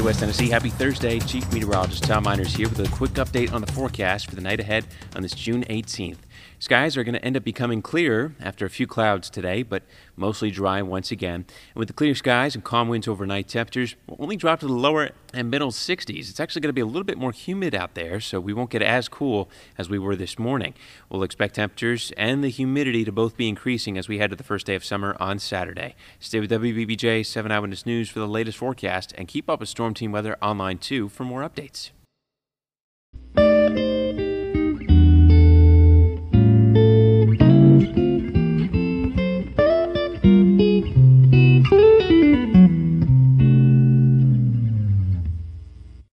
Hey, West Tennessee, happy Thursday. Chief Meteorologist Tom Meiners here with a quick update on the forecast for the night ahead on this June 18th. Skies are going to end up becoming clearer after a few clouds today, but mostly dry once again. And with the clear skies and calm winds overnight, temperatures will only drop to the lower and middle 60s. It's actually going to be a little bit more humid out there, so we won't get as cool as we were this morning. We'll expect temperatures and the humidity to both be increasing as we head to the first day of summer on Saturday. Stay with WBBJ 7 Eyewitness News for the latest forecast and keep up with Storm Team Weather online too for more updates.